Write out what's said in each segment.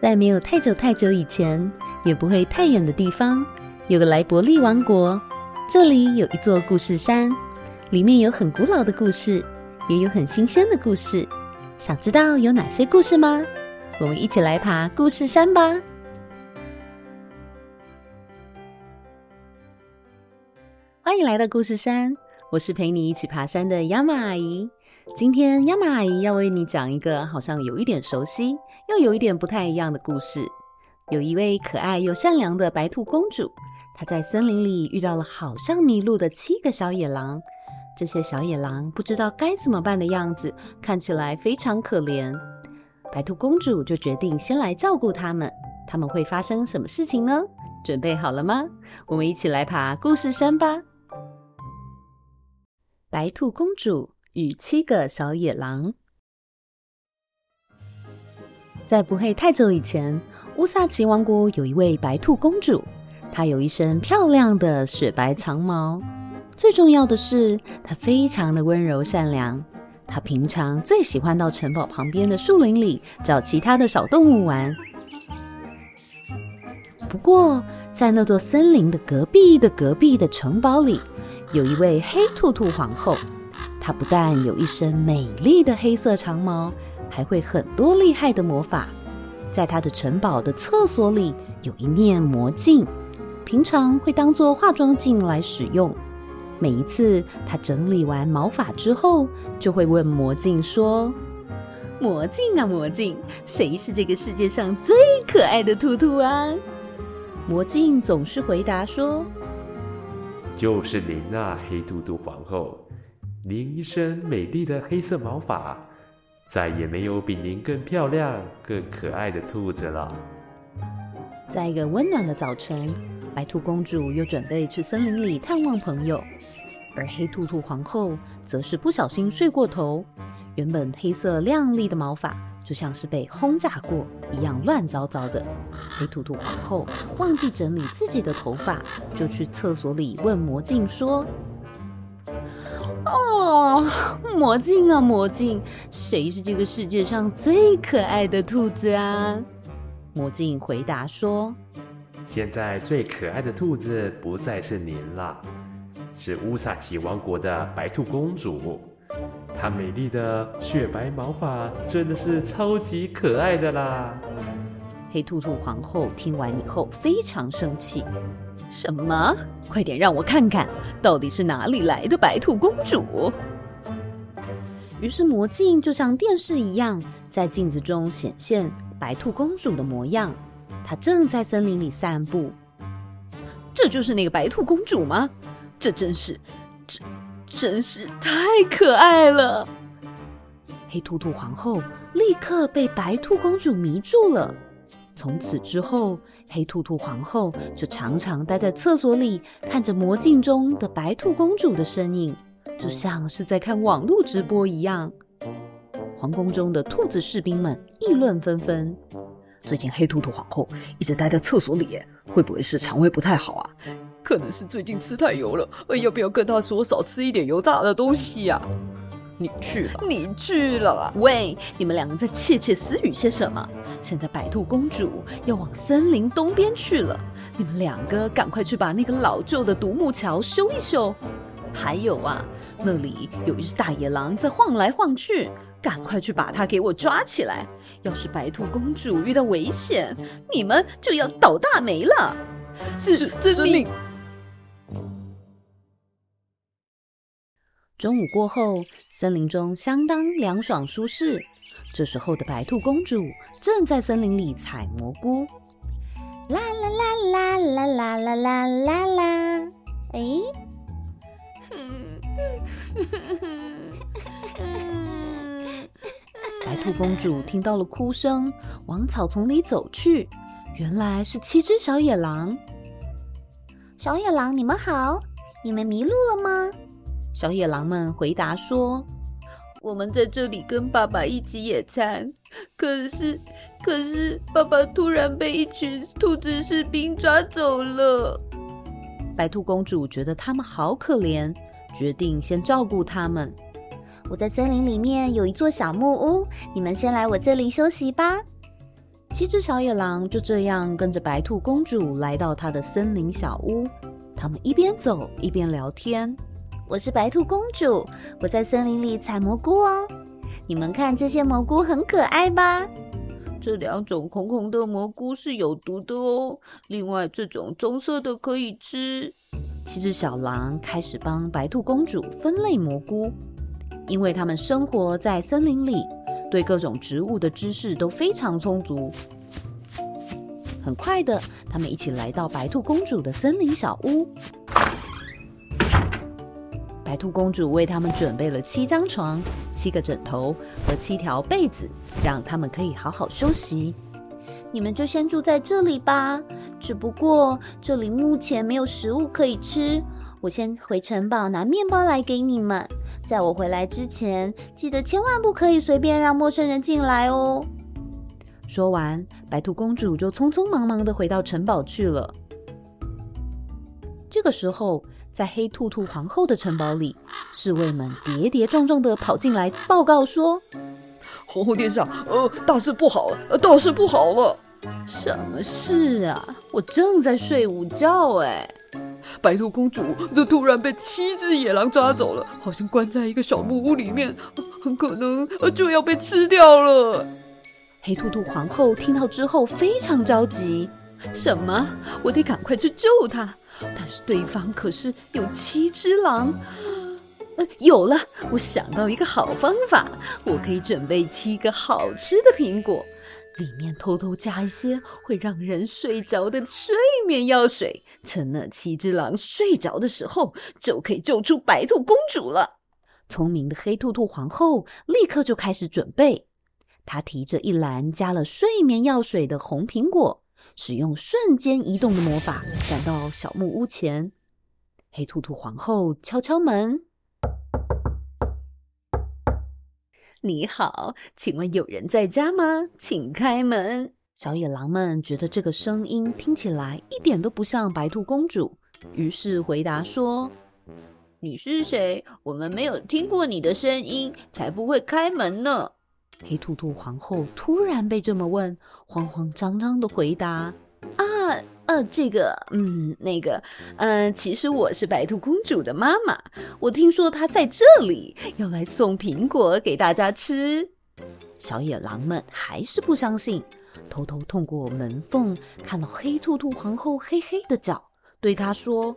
在没有太久太久以前，也不会太远的地方，有个莱伯利王国。这里有一座故事山，里面有很古老的故事，也有很新鲜的故事。想知道有哪些故事吗？我们一起来爬故事山吧！欢迎来到故事山，我是陪你一起爬山的 Yama 阿姨。今天 Yama 阿姨要为你讲一个好像有一点熟悉，又有一点不太一样的故事。有一位可爱又善良的白兔公主，她在森林里遇到了好像迷路的七个小野狼。这些小野狼不知道该怎么办的样子，看起来非常可怜。白兔公主就决定先来照顾他们。他们会发生什么事情呢？准备好了吗？我们一起来爬故事山吧！白兔公主与七个小野狼。在不会太久以前，乌萨奇王国有一位白兔公主，她有一身漂亮的雪白长毛。最重要的是，她非常的温柔善良。她平常最喜欢到城堡旁边的树林里找其他的小动物玩。不过，在那座森林的隔壁的隔壁的城堡里，有一位黑兔兔皇后。她不但有一身美丽的黑色长毛。还会很多厉害的魔法，在她的城堡的厕所里有一面魔镜，平常会当做化妆镜来使用。每一次她整理完毛发之后，就会问魔镜说：“魔镜啊，魔镜，谁是这个世界上最可爱的兔兔啊？”魔镜总是回答说：“就是您啊，黑兔兔皇后，您一身美丽的黑色毛发。”再也没有比您更漂亮、更可爱的兔子了。在一个温暖的早晨，白兔公主又准备去森林里探望朋友，而黑兔兔皇后则是不小心睡过头，原本黑色亮丽的毛发就像是被轰炸过一样乱糟糟的。黑兔兔皇后忘记整理自己的头发，就去厕所里问魔镜说。哦，魔镜啊，魔镜，谁是这个世界上最可爱的兔子啊？魔镜回答说：“现在最可爱的兔子不再是您了，是乌萨奇王国的白兔公主。她美丽的雪白毛发真的是超级可爱的啦。”黑兔兔皇后听完以后非常生气。什么？快点让我看看，到底是哪里来的白兔公主？于是魔镜就像电视一样，在镜子中显现白兔公主的模样。她正在森林里散步。这就是那个白兔公主吗？这真是，这真是太可爱了！黑兔兔皇后立刻被白兔公主迷住了。从此之后，黑兔兔皇后就常常待在厕所里，看着魔镜中的白兔公主的身影，就像是在看网络直播一样。皇宫中的兔子士兵们议论纷纷：最近黑兔兔皇后一直待在厕所里，会不会是肠胃不太好啊？可能是最近吃太油了，要不要跟她说少吃一点油炸的东西呀？你去了，你去了。喂，你们两个在窃窃私语些什么？现在白兔公主要往森林东边去了，你们两个赶快去把那个老旧的独木桥修一修。还有啊，那里有一只大野狼在晃来晃去，赶快去把它给我抓起来。要是白兔公主遇到危险，你们就要倒大霉了。是，遵命。中午过后，森林中相当凉爽舒适。这时候的白兔公主正在森林里采蘑菇。啦啦啦啦啦啦啦啦啦啦！哎，白兔公主听到了哭声，往草丛里走去。原来是七只小野狼。小野狼，你们好，你们迷路了吗？小野狼们回答说：“我们在这里跟爸爸一起野餐，可是，可是爸爸突然被一群兔子士兵抓走了。”白兔公主觉得他们好可怜，决定先照顾他们。我在森林里面有一座小木屋，你们先来我这里休息吧。七只小野狼就这样跟着白兔公主来到她的森林小屋。他们一边走一边聊天。我是白兔公主，我在森林里采蘑菇哦。你们看这些蘑菇很可爱吧？这两种红红的蘑菇是有毒的哦。另外，这种棕色的可以吃。七只小狼开始帮白兔公主分类蘑菇，因为它们生活在森林里，对各种植物的知识都非常充足。很快的，他们一起来到白兔公主的森林小屋。白兔公主为他们准备了七张床、七个枕头和七条被子，让他们可以好好休息。你们就先住在这里吧。只不过这里目前没有食物可以吃，我先回城堡拿面包来给你们。在我回来之前，记得千万不可以随便让陌生人进来哦。说完，白兔公主就匆匆忙忙地回到城堡去了。这个时候，在黑兔兔皇后的城堡里，侍卫们跌跌撞撞地跑进来报告说：“皇后殿下，呃，大事不好了，呃，大事不好了！什么事啊？我正在睡午觉哎。白兔公主都突然被七只野狼抓走了，好像关在一个小木屋里面，很可能呃就要被吃掉了。”黑兔兔皇后听到之后非常着急，什么？我得赶快去救她！但是对方可是有七只狼。呃，有了，我想到一个好方法，我可以准备七个好吃的苹果，里面偷偷加一些会让人睡着的睡眠药水，趁那七只狼睡着的时候，就可以救出白兔公主了。聪明的黑兔兔皇后立刻就开始准备。他提着一篮加了睡眠药水的红苹果，使用瞬间移动的魔法赶到小木屋前。黑兔兔皇后敲敲门：“你好，请问有人在家吗？请开门。”小野狼们觉得这个声音听起来一点都不像白兔公主，于是回答说：“你是谁？我们没有听过你的声音，才不会开门呢。”黑兔兔皇后突然被这么问，慌慌张张的回答：“啊，呃，这个，嗯，那个，嗯、呃，其实我是白兔公主的妈妈。我听说她在这里，要来送苹果给大家吃。”小野狼们还是不相信，偷偷通过门缝看到黑兔兔皇后黑黑的脚，对她说。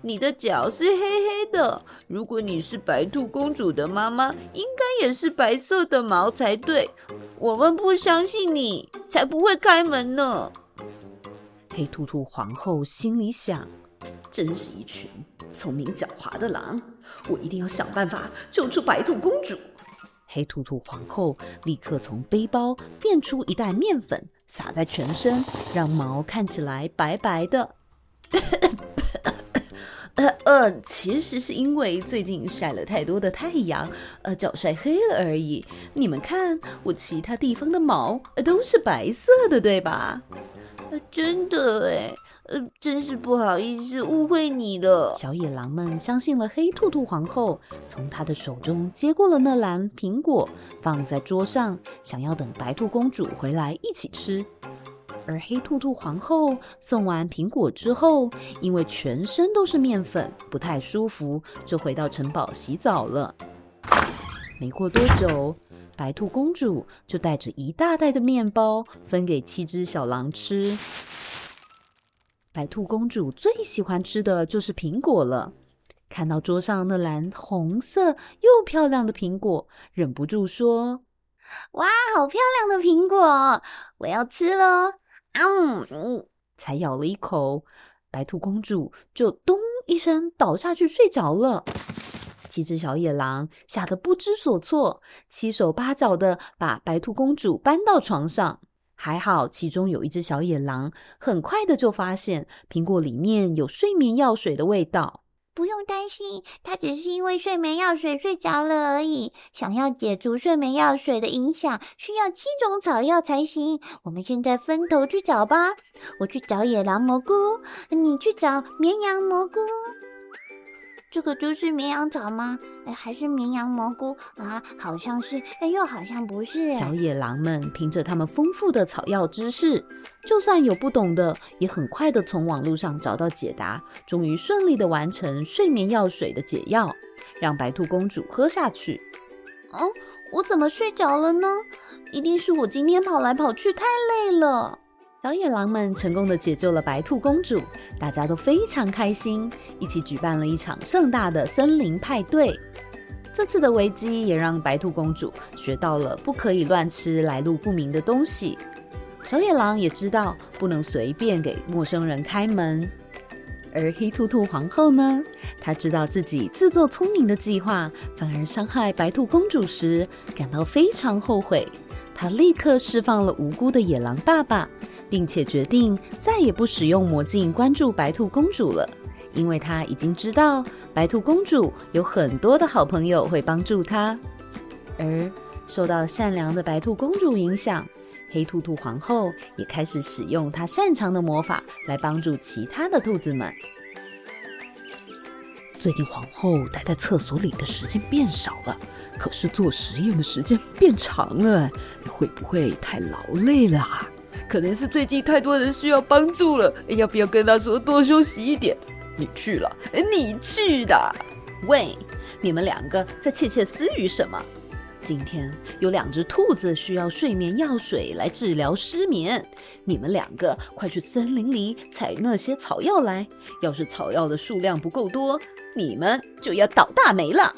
你的脚是黑黑的，如果你是白兔公主的妈妈，应该也是白色的毛才对。我们不相信你，才不会开门呢。黑兔兔皇后心里想：真是一群聪明狡猾的狼，我一定要想办法救出白兔公主。黑兔兔皇后立刻从背包变出一袋面粉，撒在全身，让毛看起来白白的。呃，其实是因为最近晒了太多的太阳，呃，脚晒黑了而已。你们看，我其他地方的毛都是白色的，对吧？呃，真的诶，呃，真是不好意思误会你了。小野狼们相信了黑兔兔皇后，从她的手中接过了那篮苹果，放在桌上，想要等白兔公主回来一起吃。而黑兔兔皇后送完苹果之后，因为全身都是面粉，不太舒服，就回到城堡洗澡了。没过多久，白兔公主就带着一大袋的面包分给七只小狼吃。白兔公主最喜欢吃的就是苹果了，看到桌上那篮红色又漂亮的苹果，忍不住说：“哇，好漂亮的苹果，我要吃了。”嗯，才咬了一口，白兔公主就咚一声倒下去睡着了。七只小野狼吓得不知所措，七手八脚的把白兔公主搬到床上。还好，其中有一只小野狼，很快的就发现苹果里面有睡眠药水的味道。不用担心，他只是因为睡眠药水睡着了而已。想要解除睡眠药水的影响，需要七种草药才行。我们现在分头去找吧。我去找野狼蘑菇，你去找绵羊蘑菇。这个就是绵羊草吗？哎，还是绵羊蘑菇啊？好像是，哎，又好像不是。小野狼们凭着他们丰富的草药知识，就算有不懂的，也很快的从网络上找到解答，终于顺利的完成睡眠药水的解药，让白兔公主喝下去。嗯，我怎么睡着了呢？一定是我今天跑来跑去太累了。小野狼们成功的解救了白兔公主，大家都非常开心，一起举办了一场盛大的森林派对。这次的危机也让白兔公主学到了不可以乱吃来路不明的东西。小野狼也知道不能随便给陌生人开门。而黑兔兔皇后呢，她知道自己自作聪明的计划反而伤害白兔公主时，感到非常后悔。她立刻释放了无辜的野狼爸爸。并且决定再也不使用魔镜关注白兔公主了，因为她已经知道白兔公主有很多的好朋友会帮助她。而受到善良的白兔公主影响，黑兔兔皇后也开始使用她擅长的魔法来帮助其他的兔子们。最近皇后待在厕所里的时间变少了，可是做实验的时间变长了，会不会太劳累了啊？可能是最近太多人需要帮助了，要不要跟他说多休息一点？你去了，你去的。喂，你们两个在窃窃私语什么？今天有两只兔子需要睡眠药水来治疗失眠，你们两个快去森林里采那些草药来。要是草药的数量不够多，你们就要倒大霉了。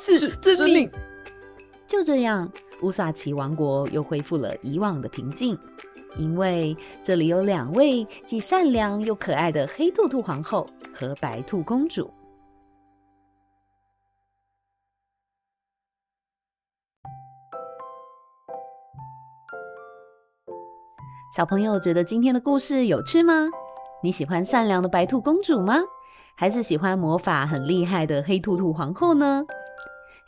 是，遵命。就这样，乌萨奇王国又恢复了以往的平静。因为这里有两位既善良又可爱的黑兔兔皇后和白兔公主。小朋友觉得今天的故事有趣吗？你喜欢善良的白兔公主吗？还是喜欢魔法很厉害的黑兔兔皇后呢？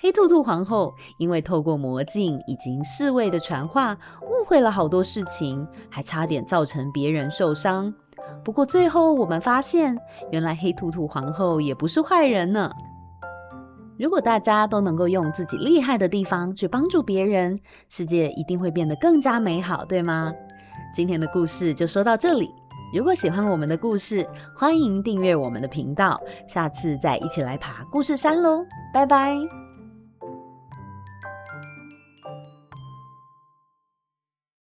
黑兔兔皇后因为透过魔镜以及侍卫的传话，误会了好多事情，还差点造成别人受伤。不过最后我们发现，原来黑兔兔皇后也不是坏人呢。如果大家都能够用自己厉害的地方去帮助别人，世界一定会变得更加美好，对吗？今天的故事就说到这里。如果喜欢我们的故事，欢迎订阅我们的频道。下次再一起来爬故事山喽！拜拜。